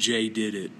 Jay did it.